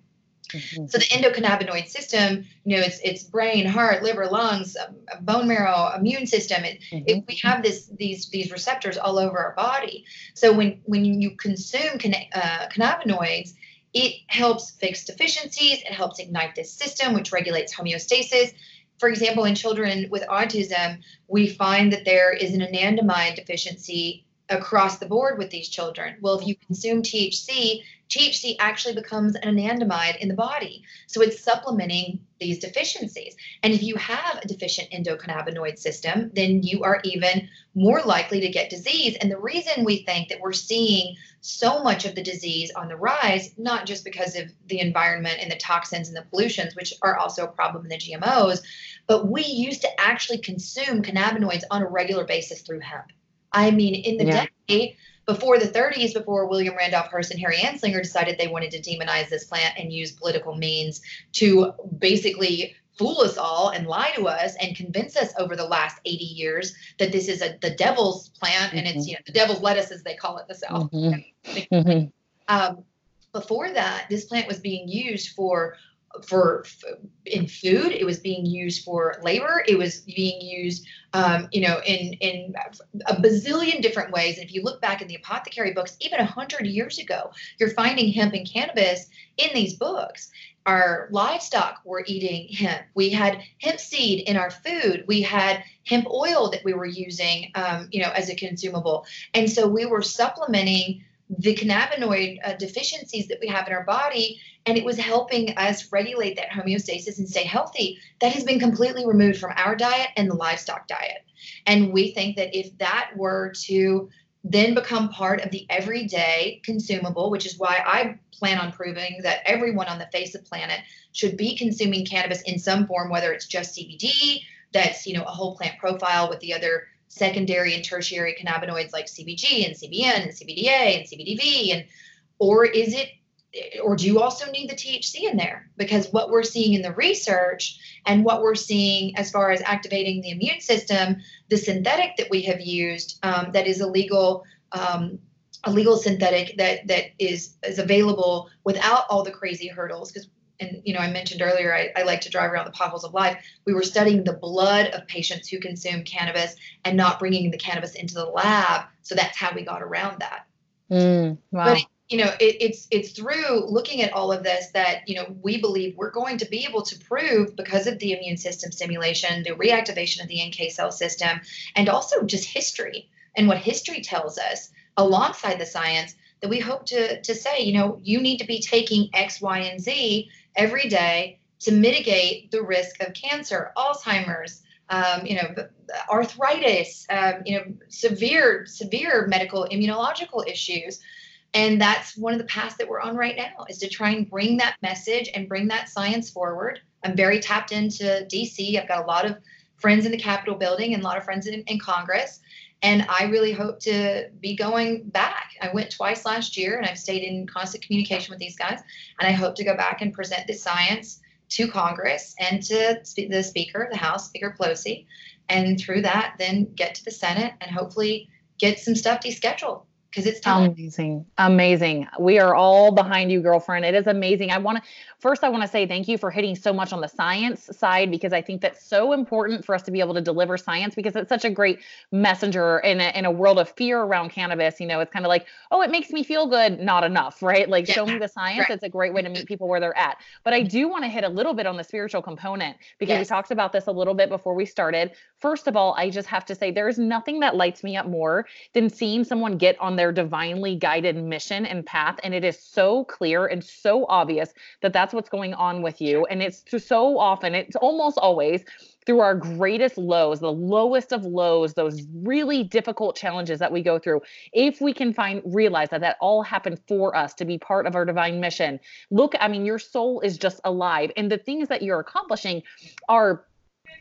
Mm-hmm. So the endocannabinoid system, you know, it's it's brain, heart, liver, lungs, um, bone marrow, immune system. It, mm-hmm. it, we have this these these receptors all over our body. So when when you consume canna- uh, cannabinoids, it helps fix deficiencies, it helps ignite this system, which regulates homeostasis. For example, in children with autism, we find that there is an anandamide deficiency across the board with these children. Well, if you consume THC, THC actually becomes an anandamide in the body. So it's supplementing these deficiencies. And if you have a deficient endocannabinoid system, then you are even more likely to get disease. And the reason we think that we're seeing so much of the disease on the rise, not just because of the environment and the toxins and the pollutions, which are also a problem in the GMOs, but we used to actually consume cannabinoids on a regular basis through hemp. I mean, in the yeah. day before the 30s, before William Randolph Hearst and Harry Anslinger decided they wanted to demonize this plant and use political means to basically fool us all and lie to us and convince us over the last 80 years that this is a the devil's plant mm-hmm. and it's mm-hmm. you know the devil's lettuce as they call it the south mm-hmm. mm-hmm. um, before that this plant was being used for for in food it was being used for labor it was being used um, you know in in a bazillion different ways and if you look back in the apothecary books even 100 years ago you're finding hemp and cannabis in these books our livestock were eating hemp. We had hemp seed in our food. We had hemp oil that we were using, um, you know, as a consumable. And so we were supplementing the cannabinoid uh, deficiencies that we have in our body, and it was helping us regulate that homeostasis and stay healthy. That has been completely removed from our diet and the livestock diet. And we think that if that were to then become part of the everyday consumable, which is why I plan on proving that everyone on the face of the planet should be consuming cannabis in some form, whether it's just CBD, that's you know a whole plant profile with the other secondary and tertiary cannabinoids like CBG and CBN and CBDA and CBDV, and or is it or do you also need the THC in there? Because what we're seeing in the research and what we're seeing as far as activating the immune system, the synthetic that we have used um, that is illegal, um, a legal synthetic that that is is available without all the crazy hurdles. Because and you know I mentioned earlier I, I like to drive around the potholes of life. We were studying the blood of patients who consume cannabis and not bringing the cannabis into the lab, so that's how we got around that. Mm, wow. But you know it, it's it's through looking at all of this that you know we believe we're going to be able to prove because of the immune system stimulation the reactivation of the nk cell system and also just history and what history tells us alongside the science that we hope to to say you know you need to be taking x y and z every day to mitigate the risk of cancer alzheimer's um, you know arthritis um, you know severe severe medical immunological issues. And that's one of the paths that we're on right now is to try and bring that message and bring that science forward. I'm very tapped into dc i've got a lot of friends in the capitol building and a lot of friends in, in congress and i really hope to be going back. I went twice last year and i've stayed in constant communication with these guys. And i hope to go back and present the science to congress and to the speaker of the house speaker pelosi. And through that then get to the senate and hopefully get some stuff descheduled because it's time. Amazing. Amazing. We are all behind you, girlfriend. It is amazing. I want to first I want to say thank you for hitting so much on the science side because I think that's so important for us to be able to deliver science because it's such a great messenger in a, in a world of fear around cannabis. You know, it's kind of like, oh, it makes me feel good, not enough, right? Like yeah. show me the science. Right. It's a great way to meet people where they're at. But I do want to hit a little bit on the spiritual component because yes. we talked about this a little bit before we started. First of all, I just have to say there's nothing that lights me up more than seeing someone get on their divinely guided mission and path and it is so clear and so obvious that that's what's going on with you. And it's so often, it's almost always through our greatest lows, the lowest of lows, those really difficult challenges that we go through. If we can find, realize that that all happened for us to be part of our divine mission. Look, I mean, your soul is just alive. And the things that you're accomplishing are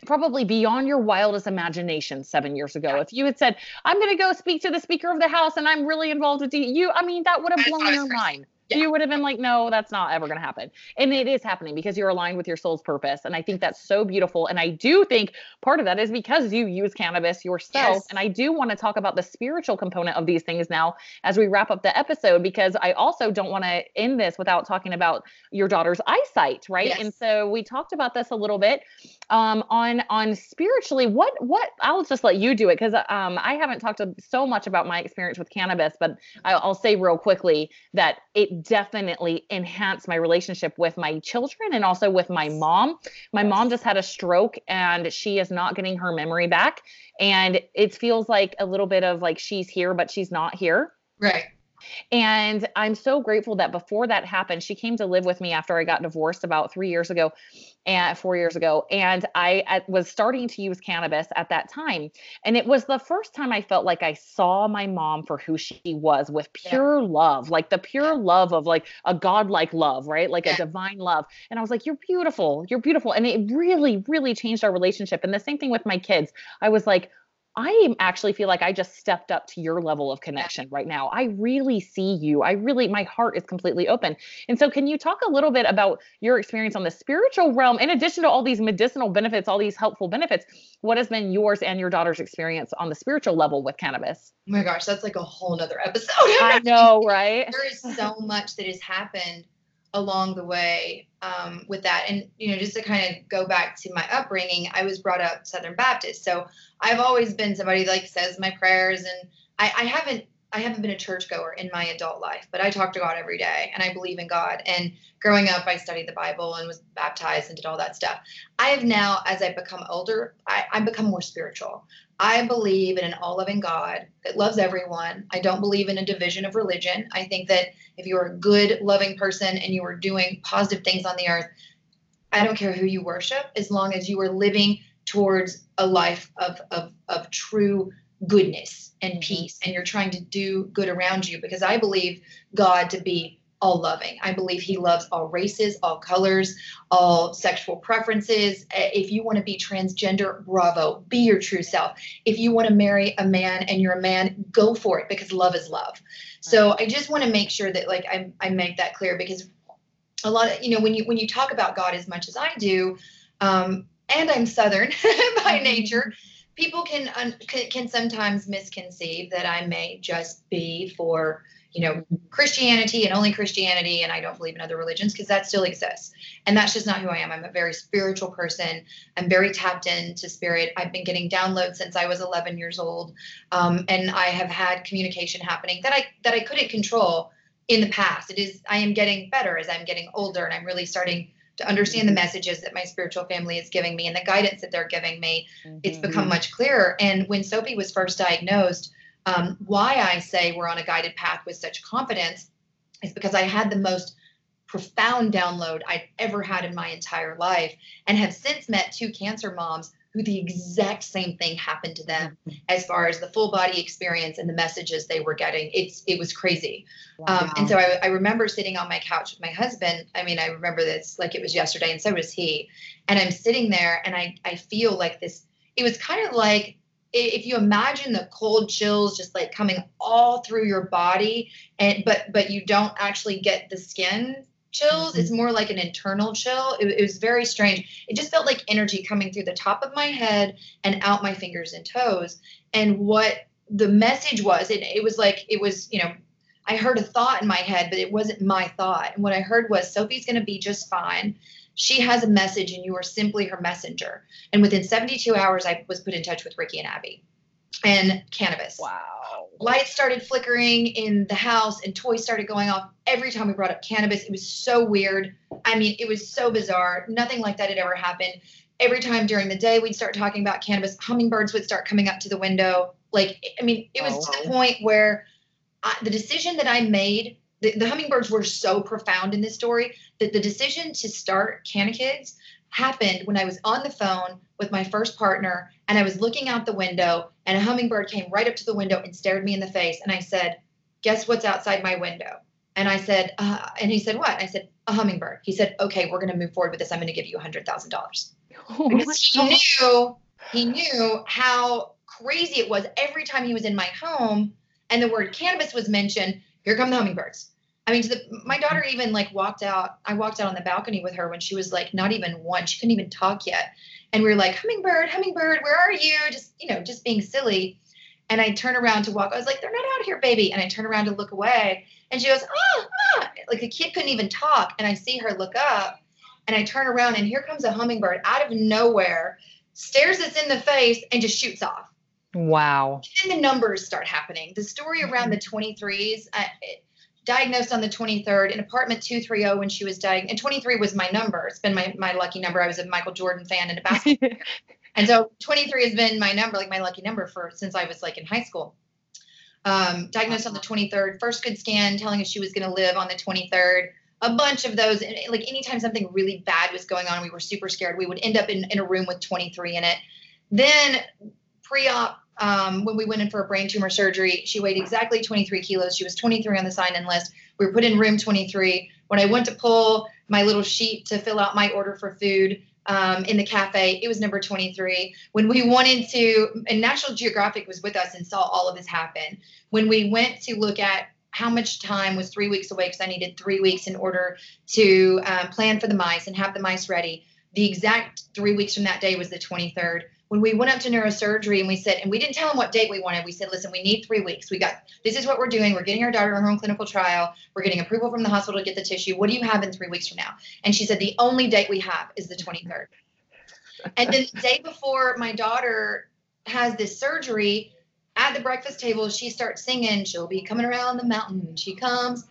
probably beyond your wildest imagination seven years ago. If you had said, I'm going to go speak to the Speaker of the House and I'm really involved with you, I mean, that would have blown your mind yeah. you would have been like, no, that's not ever going to happen. And it is happening because you're aligned with your soul's purpose. And I think that's so beautiful. And I do think part of that is because you use cannabis yourself. Yes. And I do want to talk about the spiritual component of these things now as we wrap up the episode, because I also don't want to end this without talking about your daughter's eyesight, right? Yes. And so we talked about this a little bit um, on on spiritually. What what I'll just let you do it because um, I haven't talked so much about my experience with cannabis, but I'll say real quickly that it definitely enhanced my relationship with my children and also with my mom. My mom just had a stroke and she is not getting her memory back. And it feels like a little bit of like she's here, but she's not here. Right. And I'm so grateful that before that happened, she came to live with me after I got divorced about three years ago and four years ago. And I was starting to use cannabis at that time. And it was the first time I felt like I saw my mom for who she was with pure yeah. love, like the pure love of like a godlike love, right? Like yeah. a divine love. And I was like, You're beautiful. You're beautiful. And it really, really changed our relationship. And the same thing with my kids. I was like, I actually feel like I just stepped up to your level of connection right now. I really see you. I really, my heart is completely open. And so, can you talk a little bit about your experience on the spiritual realm, in addition to all these medicinal benefits, all these helpful benefits? What has been yours and your daughter's experience on the spiritual level with cannabis? Oh my gosh, that's like a whole nother episode. I know, right? There is so much that has happened along the way um, with that. And, you know, just to kind of go back to my upbringing, I was brought up Southern Baptist. So I've always been somebody like says my prayers and I, I haven't I haven't been a churchgoer in my adult life, but I talk to God every day and I believe in God. And growing up, I studied the Bible and was baptized and did all that stuff. I have now, as I've become older, I, I've become more spiritual. I believe in an all loving God that loves everyone. I don't believe in a division of religion. I think that if you're a good, loving person and you are doing positive things on the earth, I don't care who you worship, as long as you are living towards a life of, of, of true goodness and mm-hmm. peace and you're trying to do good around you because I believe God to be all loving. I believe he loves all races, all colors, all sexual preferences. If you want to be transgender, bravo, be your true self. If you want to marry a man and you're a man, go for it because love is love. So I just want to make sure that like I, I make that clear because a lot of you know when you when you talk about God as much as I do, um, and I'm Southern by mm-hmm. nature, people can, can can sometimes misconceive that I may just be for you know Christianity and only Christianity, and I don't believe in other religions because that still exists, and that's just not who I am. I'm a very spiritual person. I'm very tapped into spirit. I've been getting downloads since I was 11 years old, um, and I have had communication happening that I that I couldn't control in the past. It is I am getting better as I'm getting older, and I'm really starting to understand the messages that my spiritual family is giving me and the guidance that they're giving me, mm-hmm. it's become much clearer. And when Sophie was first diagnosed, um, why I say we're on a guided path with such confidence is because I had the most profound download I'd ever had in my entire life and have since met two cancer moms who the exact same thing happened to them mm-hmm. as far as the full body experience and the messages they were getting. It's it was crazy. Wow. Um, and so I, I remember sitting on my couch with my husband. I mean, I remember this like it was yesterday, and so was he. And I'm sitting there, and I I feel like this. It was kind of like if you imagine the cold chills just like coming all through your body and but but you don't actually get the skin chills. Mm-hmm. It's more like an internal chill. It, it, was very strange. It just felt like energy coming through the top of my head and out my fingers and toes. And what the message was, it, it was like, it was, you know, I heard a thought in my head, but it wasn't my thought. And what I heard was Sophie's going to be just fine. She has a message, and you are simply her messenger. And within 72 hours, I was put in touch with Ricki and Abby and cannabis. Wow. Lights started flickering in the house and toys started going off every time we brought up cannabis. It was so weird. I mean, it was so bizarre. Nothing like that had ever happened. Every time during the day we'd start talking about cannabis, hummingbirds would start coming up to the window. Like, I mean, it was oh, to the oh. point where I, the decision that I made, the, the hummingbirds were so profound in this story that the decision to start Canna Kids happened when I was on the phone with my first partner and I was looking out the window and a hummingbird came right up to the window and stared me in the face. And I said, Guess what's outside my window? And I said, uh, and he said, What? I said, A hummingbird. He said, Okay, we're going to move forward with this. I'm going to give you $100,000. Oh because he knew, he knew how crazy it was every time he was in my home and the word cannabis was mentioned. Here come the hummingbirds. I mean, the, my daughter even like walked out. I walked out on the balcony with her when she was like not even one. She couldn't even talk yet. And we were like, hummingbird, hummingbird, where are you? Just, you know, just being silly. And I turn around to walk. I was like, they're not out here, baby. And I turn around to look away. And she goes, ah, ah. Like the kid couldn't even talk. And I see her look up. And I turn around and here comes a hummingbird out of nowhere, stares us in the face, and just shoots off. Wow. And the numbers start happening. The story around the 23s, I, diagnosed on the 23rd in apartment 230 when she was diagnosed. And 23 was my number. It's been my, my lucky number. I was a Michael Jordan fan and a basketball player. And so 23 has been my number, like my lucky number for since I was like in high school. Um, diagnosed on the 23rd, first good scan telling us she was going to live on the 23rd. A bunch of those, like anytime something really bad was going on, we were super scared. We would end up in, in a room with 23 in it. Then pre op um, when we went in for a brain tumor surgery. She weighed exactly 23 kilos. She was 23 on the sign in list. We were put in room 23. When I went to pull my little sheet to fill out my order for food um, in the cafe, it was number 23. When we wanted to, and National Geographic was with us and saw all of this happen. When we went to look at how much time was three weeks away, because I needed three weeks in order to um, plan for the mice and have the mice ready. The exact three weeks from that day was the 23rd when we went up to neurosurgery and we said, and we didn't tell them what date we wanted. We said, listen, we need three weeks. We got this is what we're doing. We're getting our daughter in her own clinical trial. We're getting approval from the hospital to get the tissue. What do you have in three weeks from now? And she said, the only date we have is the 23rd. and then the day before my daughter has this surgery, at the breakfast table, she starts singing, She'll be coming around the mountain. She comes.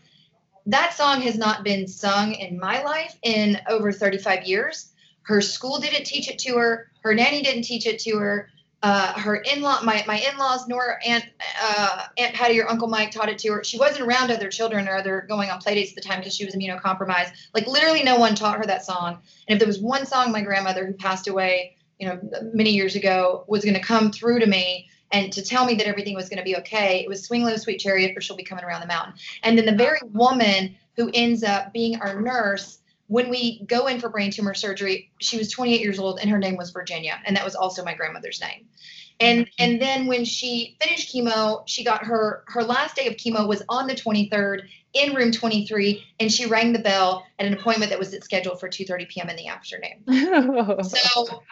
That song has not been sung in my life in over 35 years. Her school didn't teach it to her. Her nanny didn't teach it to her. Uh, her in-law, my, my in-laws, nor Aunt uh, Aunt Patty or Uncle Mike taught it to her. She wasn't around other children or other going on playdates at the time because she was immunocompromised. Like literally, no one taught her that song. And if there was one song my grandmother who passed away, you know, many years ago was going to come through to me and to tell me that everything was going to be okay, it was Swing Low, Sweet Chariot, or She'll Be Coming Around the Mountain. And then the very woman who ends up being our nurse when we go in for brain tumor surgery, she was 28 years old and her name was Virginia, and that was also my grandmother's name. And mm-hmm. and then when she finished chemo, she got her her last day of chemo was on the 23rd in room 23, and she rang the bell at an appointment that was scheduled for 2:30 p.m. in the afternoon. so,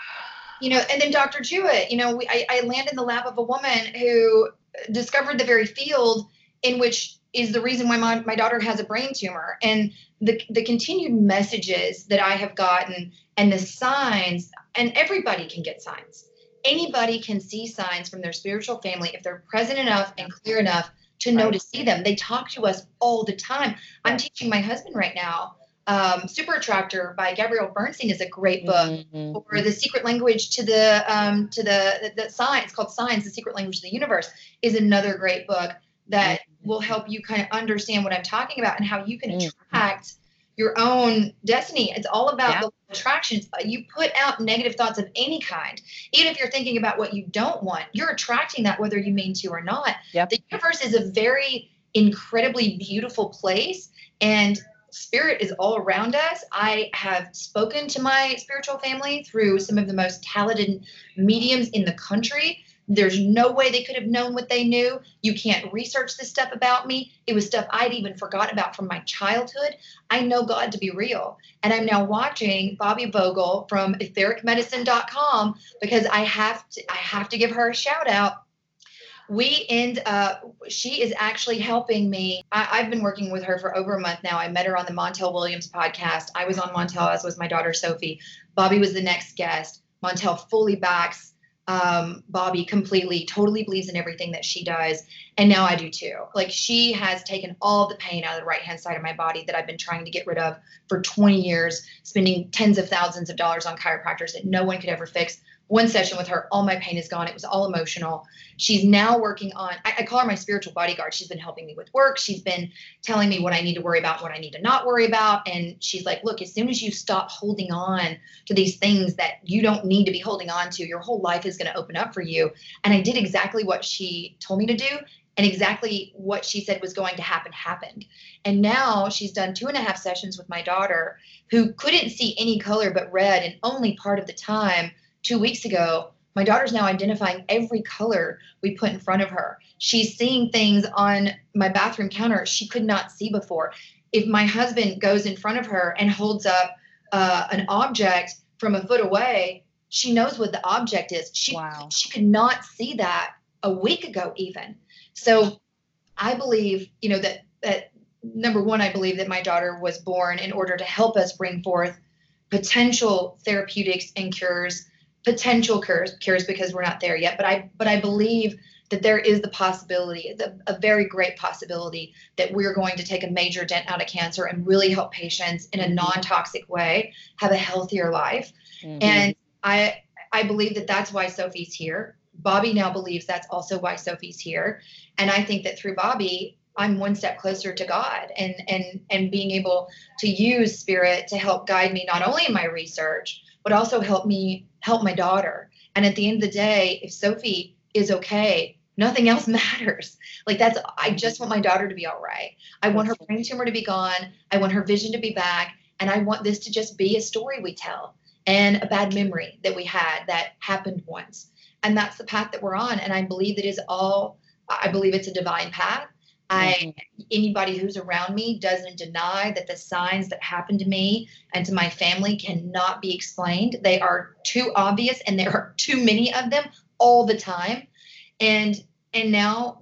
you know, and then Dr. Jewett, you know, we, I, I land in the lap of a woman who discovered the very field in which is the reason why my, my daughter has a brain tumor and the, the continued messages that i have gotten and the signs and everybody can get signs. Anybody can see signs from their spiritual family if they're present enough and clear enough to know right. to see them. They talk to us all the time. I'm teaching my husband right now um, super attractor by gabrielle bernstein is a great book mm-hmm. or the secret language to the um, to the, the the science called science the secret language of the universe is another great book that will help you kind of understand what I'm talking about and how you can mm-hmm. attract your own destiny. It's all about yeah. the attractions. You put out negative thoughts of any kind, even if you're thinking about what you don't want, you're attracting that whether you mean to or not. Yep. The universe is a very incredibly beautiful place and spirit is all around us. I have spoken to my spiritual family through some of the most talented mediums in the country there's no way they could have known what they knew. You can't research this stuff about me. It was stuff I'd even forgotten about from my childhood. I know God to be real. And I'm now watching Bobby Vogel from ethericmedicine.com because I have to I have to give her a shout out. We end up, she is actually helping me. I, have been working with her for over a month now. I met her on the Montel Williams podcast. I was on Montel, as was my daughter Sophie. Bobby was the next guest. Montel fully backs um, Bobby completely, totally believes in everything that she does. And now I do too. Like she has taken all the pain out of the right hand side of my body that I've been trying to get rid of for 20 years, spending tens of thousands of dollars on chiropractors that no one could ever fix one session with her, all my pain is gone. It was all emotional. She's now working on, I, I, call her my spiritual bodyguard. She's been helping me with work. She's been telling me what I need to worry about, what I need to not worry about. And she's like, look, as soon as you stop holding on to these things that you don't need to be holding on to, your whole life is going to open up for you. And I did exactly what she told me to do. And exactly what she said was going to happen happened. And now she's done two and a half sessions with my daughter, who couldn't see any color but red and only part of the time two weeks ago, my daughter's now identifying every color we put in front of her. She's seeing things on my bathroom counter she could not see before. If my husband goes in front of her and holds up uh, an object from a foot away, she knows what the object is. She wow. she could not see that a week ago even. So I believe, you know, that that number one, I believe that my daughter was born in order to help us bring forth potential therapeutics and cures potential cures, cures because we're not there yet. But I but I believe that there is the possibility, the, a very great possibility, that we're going to take a major dent out of cancer and really help patients in a mm-hmm. non-toxic way have a healthier life. Mm-hmm. And I I believe that that's why Sophie's here. Bobby now believes that's also why Sophie's here. And I think that through Bobby, I'm one step closer to God and and and being able to use spirit to help guide me not only in my research, but also help me help my daughter. And at the end of the day, if Sophie is okay, nothing else matters. Like that's I just want my daughter to be all right. I want her brain tumor to be gone. I want her vision to be back. And I want this to just be a story we tell and a bad memory that we had that happened once. And that's the path that we're on. And I believe it is all I believe it's a divine path. I anybody who's around me doesn't deny that the signs that happened to me and to my family cannot be explained. They are too obvious and there are too many of them all the time. And and now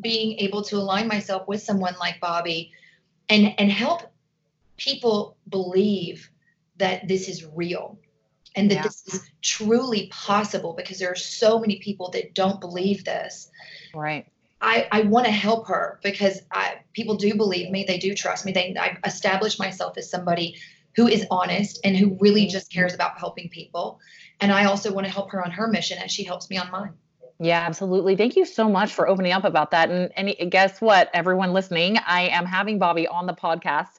being able to align myself with someone like Bobby and and help people believe that this is real and that Yeah. this is truly possible because there are so many people that don't believe this. Right. I, I want to help her because I, people do believe me. They do trust me. They I established myself as somebody who is honest and who really just mm-hmm. cares about helping people. And I also want to help her on her mission as she helps me on mine. Yeah, absolutely. Thank you so much for opening up about that. And, and guess what, everyone listening, I am having Bobby on the podcast.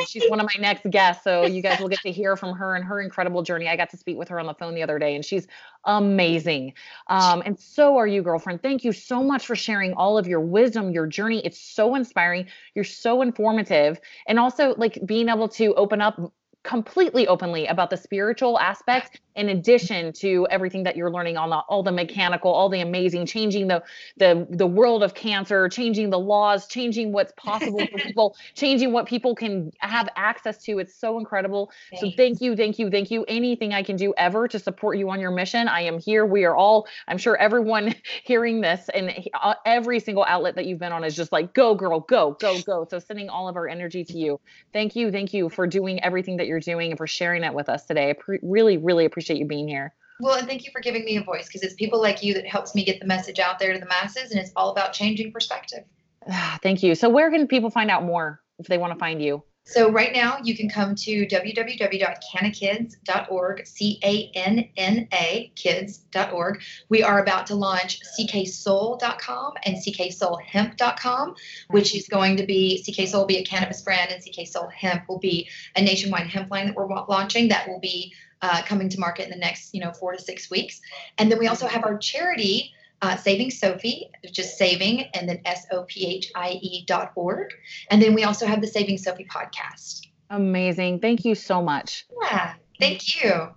Um, she's one of my next guests, so you guys will get to hear from her and her incredible journey. I got to speak with her on the phone the other day, and she's amazing. Um, and so are you, girlfriend. Thank you so much for sharing all of your wisdom, your journey. It's so inspiring. You're so informative, and also like being able to open up completely openly about the spiritual aspects in addition to everything that you're learning on the, all the mechanical all the amazing changing the the the world of cancer changing the laws changing what's possible for people changing what people can have access to. It's so incredible. So thank you thank you thank you. Anything i can do ever to support you on your mission i am here. We are all i'm sure everyone hearing this and uh, every single outlet that you've been on is just like go girl go go go. So sending all of our energy to you. Thank you thank you for doing everything that you're doing and for sharing it with us today. I pre- really really appreciate you being here Well, and thank you for giving me a voice because it's people like you that helps me get the message out there to the masses, and it's all about changing perspective. Ah, thank you so where can people find out more if they want to find you So right now you can come to www.cannakids.org, C-A-N-N-A kids.org. We are about to launch cksoul.com and cksoulhemp.com, which is going to be CK Soul will be a cannabis brand and CK Soul Hemp will be a nationwide hemp line that we're launching that will be uh, coming to market in the next, you know, four to six weeks. And then we also have our charity uh, Saving Sophie, just saving, and then S O P H I E dot org. And then we also have the Saving Sophie podcast. amazing thank you so much Yeah, thank you.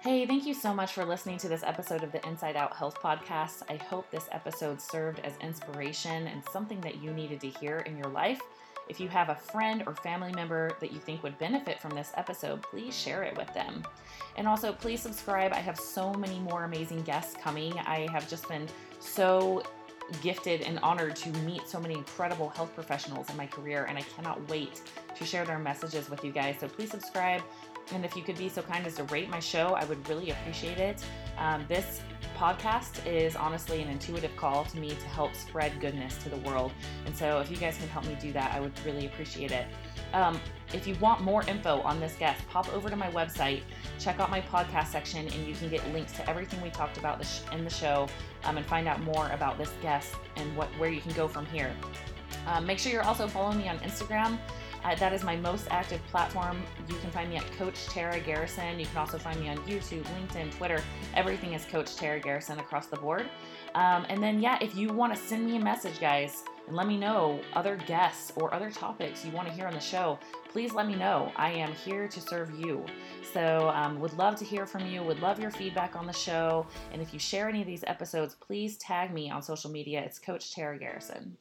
Hey, thank you so much for listening to this episode of the Inside Out Health Podcast. I hope this episode served as inspiration and something that you needed to hear in your life. If you have a friend or family member that you think would benefit from this episode, please share it with them. And also, please subscribe. I have so many more amazing guests coming. I have just been so gifted and honored to meet so many incredible health professionals in my career, and I cannot wait to share their messages with you guys. So please subscribe. And if you could be so kind as to rate my show, I would really appreciate it. Um, this podcast is honestly an intuitive call to me to help spread goodness to the world. And so if you guys can help me do that, I would really appreciate it. Um, if you want more info on this guest, pop over to my website, check out my podcast section, and you can get links to everything we talked about in the show um, and find out more about this guest and what where you can go from here. Um, make sure you're also following me on Instagram. Uh, that is my most active platform. You can find me at Coach Tara Garrison. You can also find me on YouTube, LinkedIn, Twitter. Everything is Coach Tara Garrison across the board. Um, and then, yeah, if you want to send me a message, guys, and let me know other guests or other topics you want to hear on the show, please let me know. I am here to serve you. So, um, would love to hear from you. Would love your feedback on the show. And if you share any of these episodes, please tag me on social media. It's Coach Tara Garrison.